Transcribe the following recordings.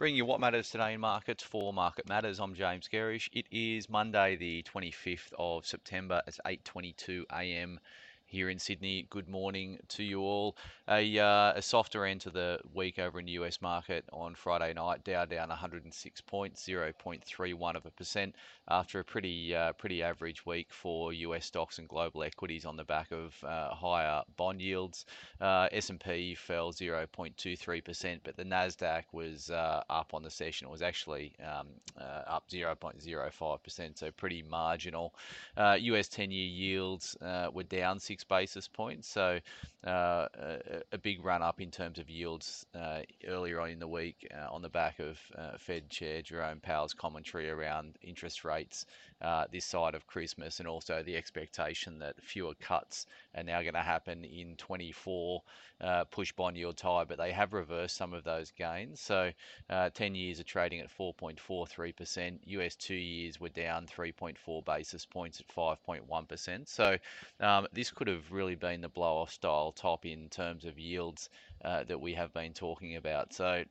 Bringing you what matters today in markets for Market Matters. I'm James Gerrish. It is Monday, the 25th of September. It's 8:22 a.m. here in Sydney. Good morning to you all. A, uh, a softer end to the week over in the US market on Friday night. Dow down 106 points, 0.31 of a percent after a pretty uh, pretty average week for US stocks and global equities on the back of uh, higher bond yields. Uh, S&P fell 0.23%, but the Nasdaq was uh, up on the session. It was actually um, uh, up 0.05%, so pretty marginal. US 10-year yields were down six basis points, so a, a, big run up in terms of yields earlier on in the week on the back of Fed Chair Jerome Powell's commentary around interest rates uh, this side of Christmas, and also the expectation that fewer cuts are now going to happen in 24 uh, push bond yields high, but they have reversed some of those gains. So uh, 10 years are trading at 4.43%. US two years were down 3.4 basis points at 5.1%. So um, this could have really been the blow off style top in terms of yields uh, that we have been talking about. So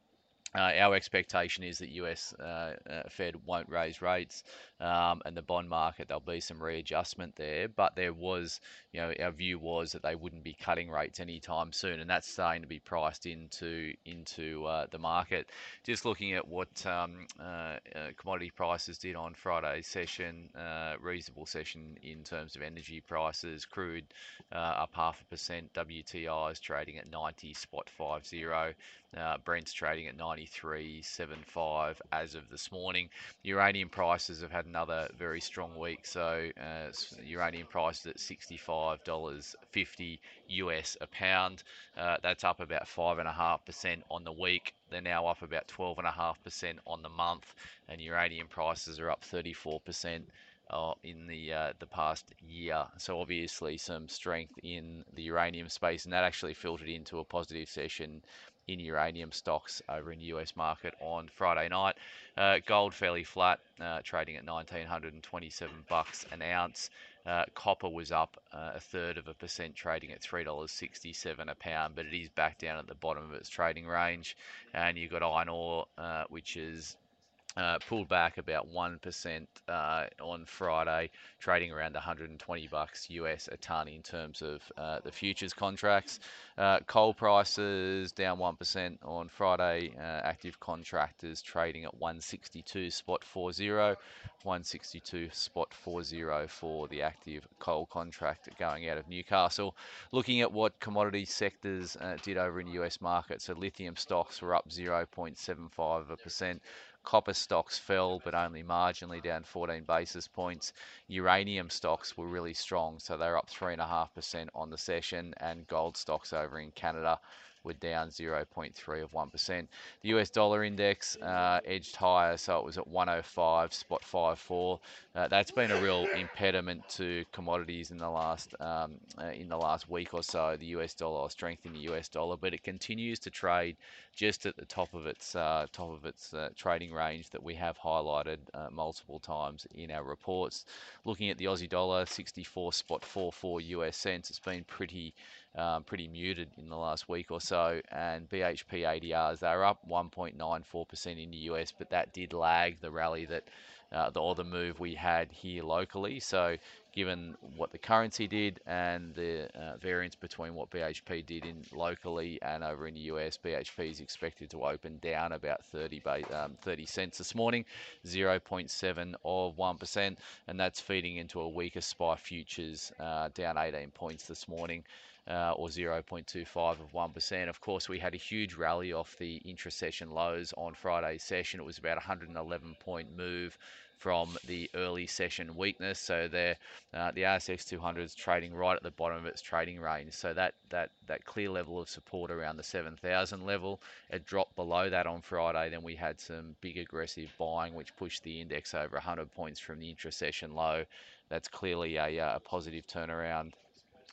uh, our expectation is that US uh, uh, Fed won't raise rates, um, and the bond market there'll be some readjustment there. But there was, you know, our view was that they wouldn't be cutting rates anytime soon, and that's starting to be priced into into uh, the market. Just looking at what um, uh, commodity prices did on Friday's session, reasonable session in terms of energy prices. Crude up half a percent. WTI is trading at 90 spot five zero. Brent's trading at 90. 93.75 as of this morning. Uranium prices have had another very strong week, so uh, uranium prices at $65.50 US a pound. Uh, that's up about 5.5% on the week. They're now up about 12.5% on the month, and uranium prices are up 34%. Uh, in the uh, the past year. So obviously some strength in the uranium space, and that actually filtered into a positive session in uranium stocks over in the US market on Friday night. Uh, gold fairly flat, uh, trading at 1927 bucks an ounce. Uh, copper was up uh, a third of a percent, trading at $3.67 a pound, but it is back down at the bottom of its trading range. And you've got iron ore, uh, which is uh, pulled back about 1% uh, on Friday, trading around 120 bucks US a ton in terms of uh, the futures contracts. Uh, coal prices down 1% on Friday. Uh, active contractors trading at 162 spot 40, 162 spot 40 for the active coal contract going out of Newcastle. Looking at what commodity sectors uh, did over in the US market, so lithium stocks were up 0.75 of a percent. Copper stocks fell, but only marginally down 14 basis points. Uranium stocks were really strong, so they're up 3.5% on the session, and gold stocks over in Canada were down 0.3 of 1%. The US dollar index uh, edged higher, so it was at 105 spot 54. Uh, that's been a real impediment to commodities in the last um, uh, in the last week or so. The US dollar strength in the US dollar, but it continues to trade just at the top of its uh, top of its uh, trading range that we have highlighted uh, multiple times in our reports. Looking at the Aussie dollar, 64 spot 44 US cents. It's been pretty um, pretty muted in the last week or so. And BHP ADRs, they're up 1.94% in the US, but that did lag the rally that uh, the other move we had here locally. So, given what the currency did and the uh, variance between what BHP did in locally and over in the US, BHP is expected to open down about 30, um, 30 cents this morning, 0.7 of 1%, and that's feeding into a weaker SPI futures uh, down 18 points this morning uh, or 0.25 of 1%. Of course, we had a huge rally off the intra-session lows on Friday's session. It was about 111 point move from the early session weakness. So there, uh, the ASX 200 is trading right at the bottom of its trading range. So that that that clear level of support around the 7,000 level, it dropped below that on Friday. Then we had some big aggressive buying, which pushed the index over 100 points from the intra-session low. That's clearly a, uh, a positive turnaround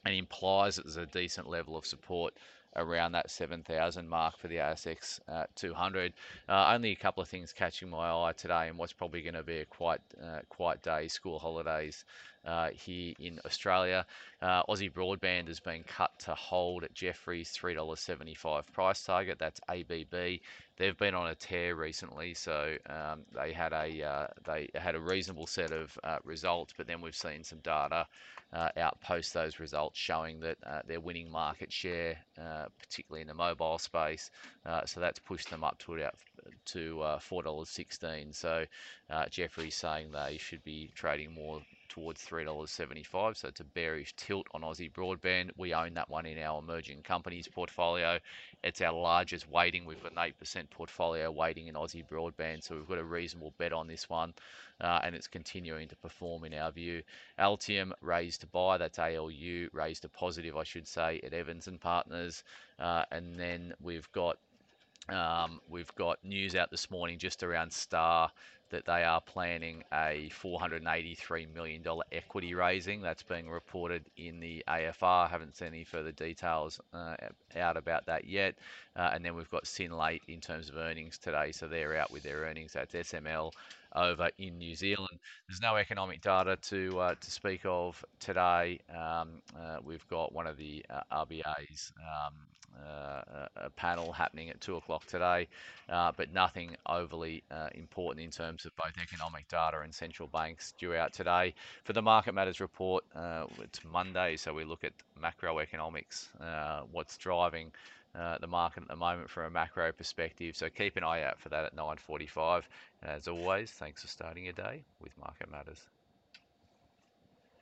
and implies that there's a decent level of support around that 7,000 mark for the ASX uh, 200. Uh, only a couple of things catching my eye today, and what's probably going to be a quite uh, quiet day, school holidays uh, here in Australia. Uh, Aussie Broadband has been cut to hold at Jefferies $3.75 price target. That's ABB. They've been on a tear recently, so um, they had a uh, they had a reasonable set of uh, results, but then we've seen some data uh, out post those results showing that uh, they're winning market share, particularly in the mobile space. So that's pushed them up to about to $4.16. So Jefferies saying they should be trading more towards $3.75. So it's a bearish tilt on Aussie Broadband. We own that one in our emerging companies portfolio. It's our largest weighting. We've got an 8% portfolio weighting in Aussie Broadband. So we've got a reasonable bet on this one. Uh, and it's continuing to perform in our view. Altium raised to buy, that's ALU, raised to positive, I should say, at Evans and Partners. Uh, and then we've got um, we've got news out this morning just around Star that they are planning a $483 million equity raising. That's being reported in the AFR. Haven't seen any further details uh, out about that yet. Uh, and then we've got Synlait in terms of earnings today. So they're out with their earnings. That's SML over in New Zealand. There's no economic data to uh, to speak of today. Um, uh, we've got one of the uh, RBA's um, uh, panel happening at two o'clock today, uh, but nothing overly uh, important in terms of both economic data and central banks due out today. For the Market Matters report, it's Monday, so we look at macroeconomics, what's driving uh, the market at the moment from a macro perspective. So keep an eye out for that at 9:45. And as always, thanks for starting your day with Market Matters.